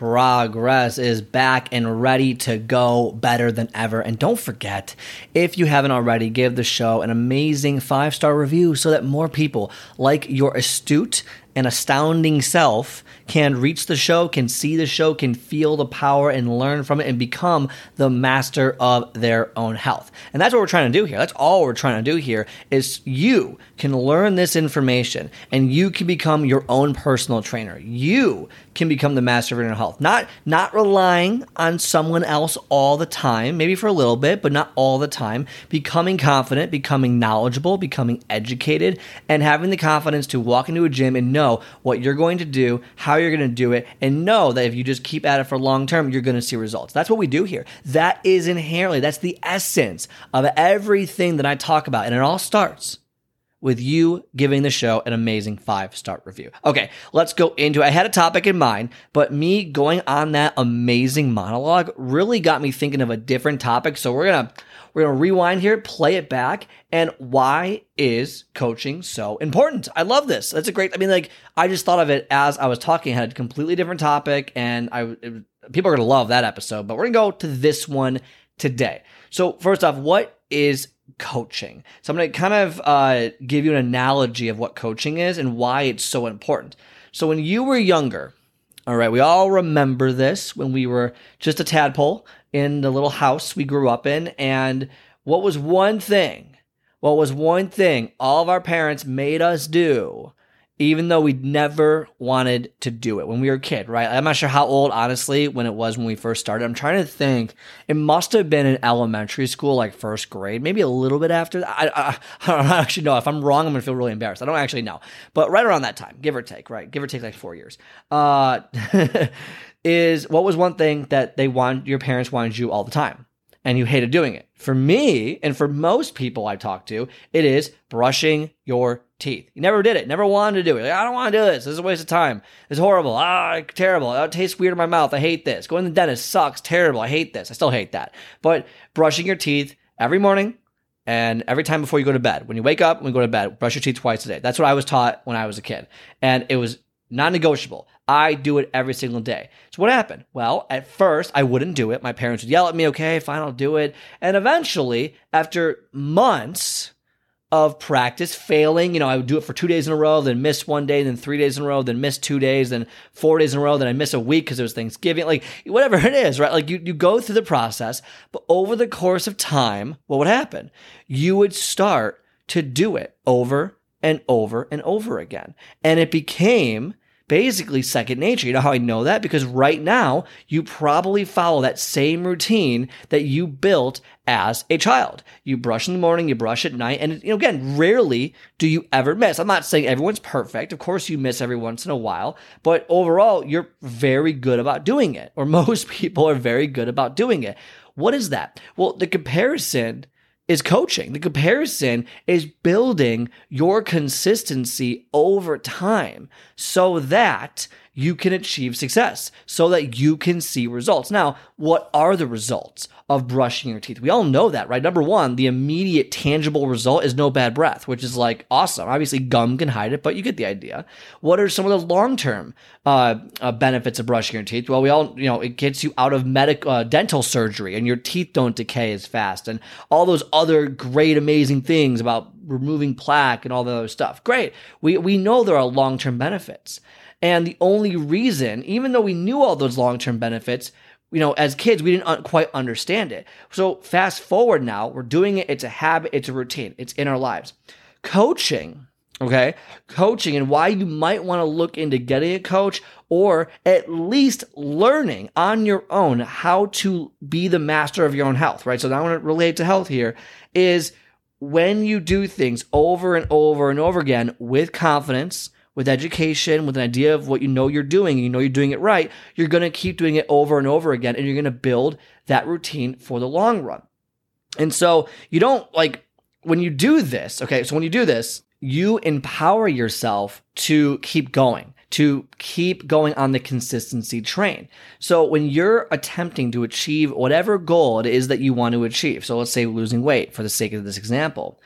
progress is back and ready to go better than ever. And don't forget, if you haven't already, give the show an amazing five star review so that more people like your astute and astounding self can reach the show, can see the show, can feel the power and learn from it and become the master of their own health. And that's what we're trying to do here. That's all we're trying to do here is you can learn this information and you can become your own personal trainer. You can become the master of your own health. Not not relying on someone else all the time, maybe for a little bit, but not all the time. Becoming confident, becoming knowledgeable, becoming educated, and having the confidence to walk into a gym and know what you're going to do, how you're going to do it, and know that if you just keep at it for long term, you're going to see results. That's what we do here. That is inherently, that's the essence of everything that I talk about. And it all starts with you giving the show an amazing five star review. Okay, let's go into it. I had a topic in mind, but me going on that amazing monologue really got me thinking of a different topic. So we're gonna we're gonna rewind here, play it back, and why is coaching so important? I love this. That's a great. I mean, like I just thought of it as I was talking. I had a completely different topic, and I it, people are gonna love that episode. But we're gonna go to this one today. So first off, what is coaching. So I'm going to kind of uh, give you an analogy of what coaching is and why it's so important. So when you were younger, all right, we all remember this when we were just a tadpole in the little house we grew up in. And what was one thing? What was one thing all of our parents made us do even though we never wanted to do it when we were a kid, right? I'm not sure how old, honestly, when it was when we first started. I'm trying to think. It must have been in elementary school, like first grade, maybe a little bit after. I, I, I don't actually know. If I'm wrong, I'm going to feel really embarrassed. I don't actually know. But right around that time, give or take, right? Give or take like four years. Uh, is what was one thing that they want, your parents wanted you all the time? And you hated doing it. For me, and for most people I talk to, it is brushing your teeth. You never did it, never wanted to do it. Like, I don't want to do this. This is a waste of time. It's horrible. Ah, terrible. It tastes weird in my mouth. I hate this. Going to the dentist sucks. Terrible. I hate this. I still hate that. But brushing your teeth every morning and every time before you go to bed. When you wake up, when you go to bed, brush your teeth twice a day. That's what I was taught when I was a kid. And it was non negotiable. I do it every single day. So what happened? Well, at first I wouldn't do it. My parents would yell at me, okay, fine, I'll do it. And eventually, after months of practice, failing, you know, I would do it for two days in a row, then miss one day, then three days in a row, then miss two days, then four days in a row, then I miss a week because it was Thanksgiving, like whatever it is, right? Like you, you go through the process, but over the course of time, what would happen? You would start to do it over and over and over again. And it became basically second nature. You know how I know that? Because right now, you probably follow that same routine that you built as a child. You brush in the morning, you brush at night, and you know, again, rarely do you ever miss. I'm not saying everyone's perfect. Of course, you miss every once in a while, but overall, you're very good about doing it, or most people are very good about doing it. What is that? Well, the comparison is coaching. The comparison is building your consistency over time so that you can achieve success, so that you can see results. Now, what are the results? of brushing your teeth. We all know that, right? Number one, the immediate tangible result is no bad breath, which is like awesome. Obviously, gum can hide it, but you get the idea. What are some of the long term uh, uh, benefits of brushing your teeth? Well, we all, you know, it gets you out of medical uh, dental surgery and your teeth don't decay as fast and all those other great, amazing things about removing plaque and all the other stuff. Great. We, we know there are long term benefits. And the only reason, even though we knew all those long term benefits, you know, as kids, we didn't un- quite understand it. So fast forward now, we're doing it. It's a habit. It's a routine. It's in our lives. Coaching, okay? Coaching and why you might want to look into getting a coach or at least learning on your own how to be the master of your own health, right? So now I want to relate to health here is when you do things over and over and over again with confidence, with education, with an idea of what you know you're doing, you know you're doing it right, you're going to keep doing it over and over again, and you're going to build that routine for the long run. And so you don't like when you do this, okay, so when you do this, you empower yourself to keep going, to keep going on the consistency train. So when you're attempting to achieve whatever goal it is that you want to achieve, so let's say losing weight for the sake of this example,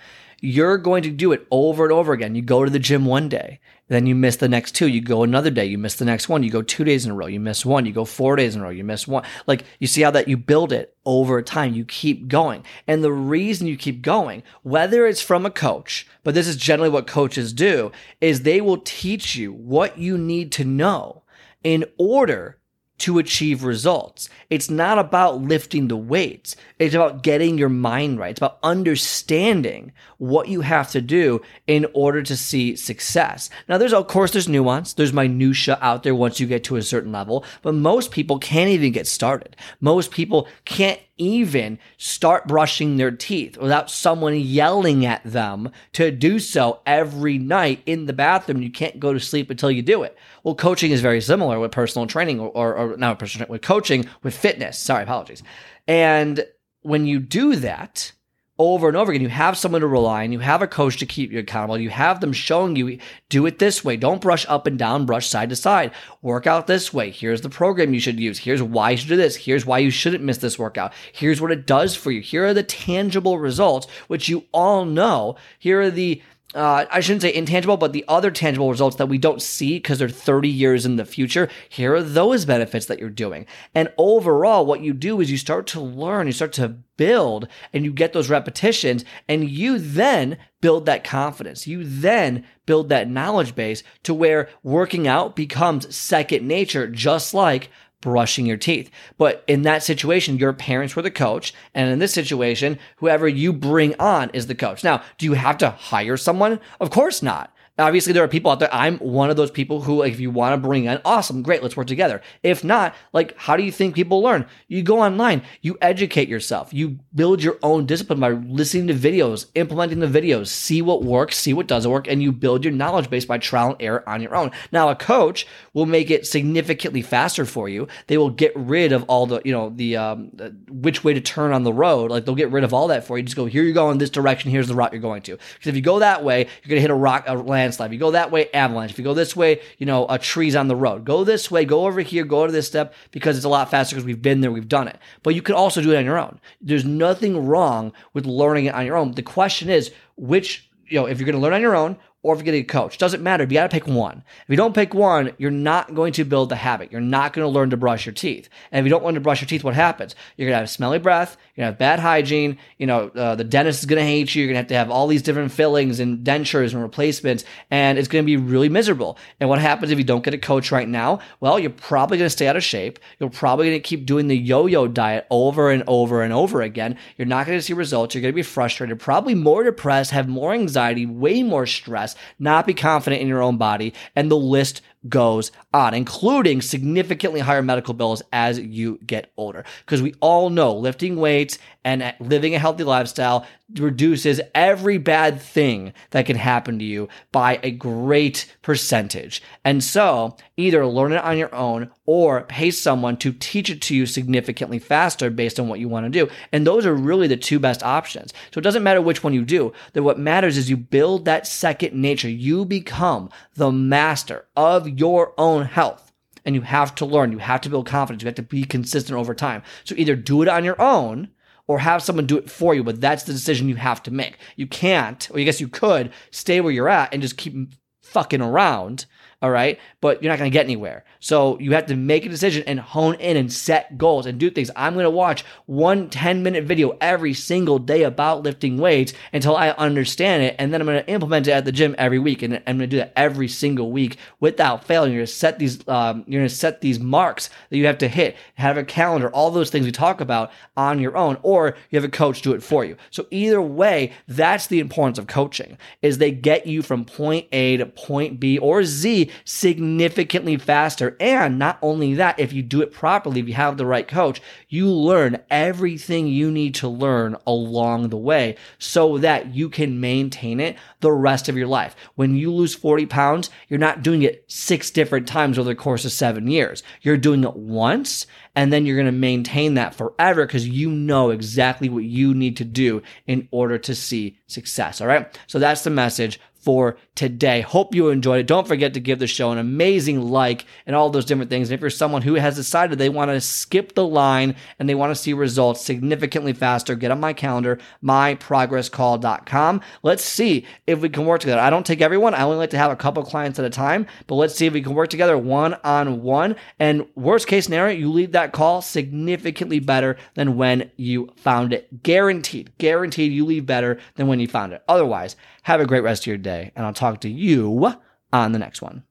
you're going to do it over and over again. You go to the gym one day, then you miss the next two. You go another day, you miss the next one. You go two days in a row, you miss one. You go four days in a row, you miss one. Like you see how that you build it over time. You keep going. And the reason you keep going, whether it's from a coach, but this is generally what coaches do, is they will teach you what you need to know in order to achieve results. It's not about lifting the weights. It's about getting your mind right. It's about understanding what you have to do in order to see success. Now, there's, of course, there's nuance. There's minutia out there once you get to a certain level, but most people can't even get started. Most people can't even start brushing their teeth without someone yelling at them to do so every night in the bathroom. You can't go to sleep until you do it. Well, coaching is very similar with personal training or, or, or not personal with coaching with fitness. Sorry, apologies. And when you do that, over and over again. You have someone to rely on. You have a coach to keep you accountable. You have them showing you, do it this way. Don't brush up and down, brush side to side. Work out this way. Here's the program you should use. Here's why you should do this. Here's why you shouldn't miss this workout. Here's what it does for you. Here are the tangible results, which you all know. Here are the uh, I shouldn't say intangible, but the other tangible results that we don't see because they're 30 years in the future. Here are those benefits that you're doing. And overall, what you do is you start to learn, you start to build, and you get those repetitions, and you then build that confidence. You then build that knowledge base to where working out becomes second nature, just like brushing your teeth. But in that situation, your parents were the coach. And in this situation, whoever you bring on is the coach. Now, do you have to hire someone? Of course not. Obviously, there are people out there. I'm one of those people who, like, if you want to bring in, awesome, great, let's work together. If not, like, how do you think people learn? You go online, you educate yourself, you build your own discipline by listening to videos, implementing the videos, see what works, see what doesn't work, and you build your knowledge base by trial and error on your own. Now, a coach will make it significantly faster for you. They will get rid of all the, you know, the, um, which way to turn on the road. Like, they'll get rid of all that for you. Just go, here you go in this direction, here's the route you're going to. Because if you go that way, you're going to hit a rock, a land landslide. If you go that way, avalanche. If you go this way, you know, a tree's on the road. Go this way, go over here, go to this step because it's a lot faster because we've been there, we've done it. But you can also do it on your own. There's nothing wrong with learning it on your own. The question is which, you know, if you're going to learn on your own or if you're getting a coach. Doesn't matter. You got to pick one. If you don't pick one, you're not going to build the habit. You're not going to learn to brush your teeth. And if you don't learn to brush your teeth, what happens? You're going to have smelly breath. You're going to have bad hygiene. You know, uh, the dentist is going to hate you. You're going to have to have all these different fillings and dentures and replacements. And it's going to be really miserable. And what happens if you don't get a coach right now? Well, you're probably going to stay out of shape. You're probably going to keep doing the yo-yo diet over and over and over again. You're not going to see results. You're going to be frustrated, probably more depressed, have more anxiety, way more stress, not be confident in your own body, and the list goes on, including significantly higher medical bills as you get older. Because we all know lifting weights and living a healthy lifestyle reduces every bad thing that can happen to you by a great percentage. And so either learn it on your own or pay someone to teach it to you significantly faster based on what you want to do. And those are really the two best options. So it doesn't matter which one you do. That what matters is you build that second nature. You become the master of your own health. And you have to learn, you have to build confidence, you have to be consistent over time. So either do it on your own or have someone do it for you, but that's the decision you have to make. You can't, or I guess you could, stay where you're at and just keep fucking around all right? But you're not going to get anywhere. So you have to make a decision and hone in and set goals and do things. I'm going to watch one 10 minute video every single day about lifting weights until I understand it. And then I'm going to implement it at the gym every week. And I'm going to do that every single week without failing. You're going to set these, um, you're going to set these marks that you have to hit, have a calendar, all those things we talk about on your own, or you have a coach do it for you. So either way, that's the importance of coaching is they get you from point A to point B or Z significantly faster. And not only that, if you do it properly, if you have the right coach, you learn everything you need to learn along the way so that you can maintain it the rest of your life. When you lose 40 pounds, you're not doing it six different times over the course of seven years. You're doing it once and then you're going to maintain that forever because you know exactly what you need to do in order to see success. All right. So that's the message for today. Hope you enjoyed it. Don't forget to give the show an amazing like and all those different things. And if you're someone who has decided they want to skip the line and they want to see results significantly faster, get on my calendar, myprogresscall.com. Let's see if we can work together. I don't take everyone. I only like to have a couple clients at a time, but let's see if we can work together one on one. And worst case scenario, you leave that call significantly better than when you found it. Guaranteed, guaranteed you leave better than when you found it. Otherwise, have a great rest of your day, and I'll talk to you on the next one.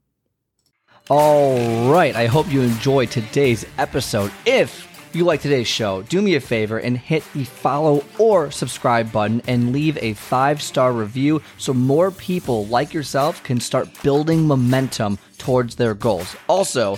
All right, I hope you enjoyed today's episode. If you like today's show, do me a favor and hit the follow or subscribe button and leave a five star review so more people like yourself can start building momentum towards their goals. Also,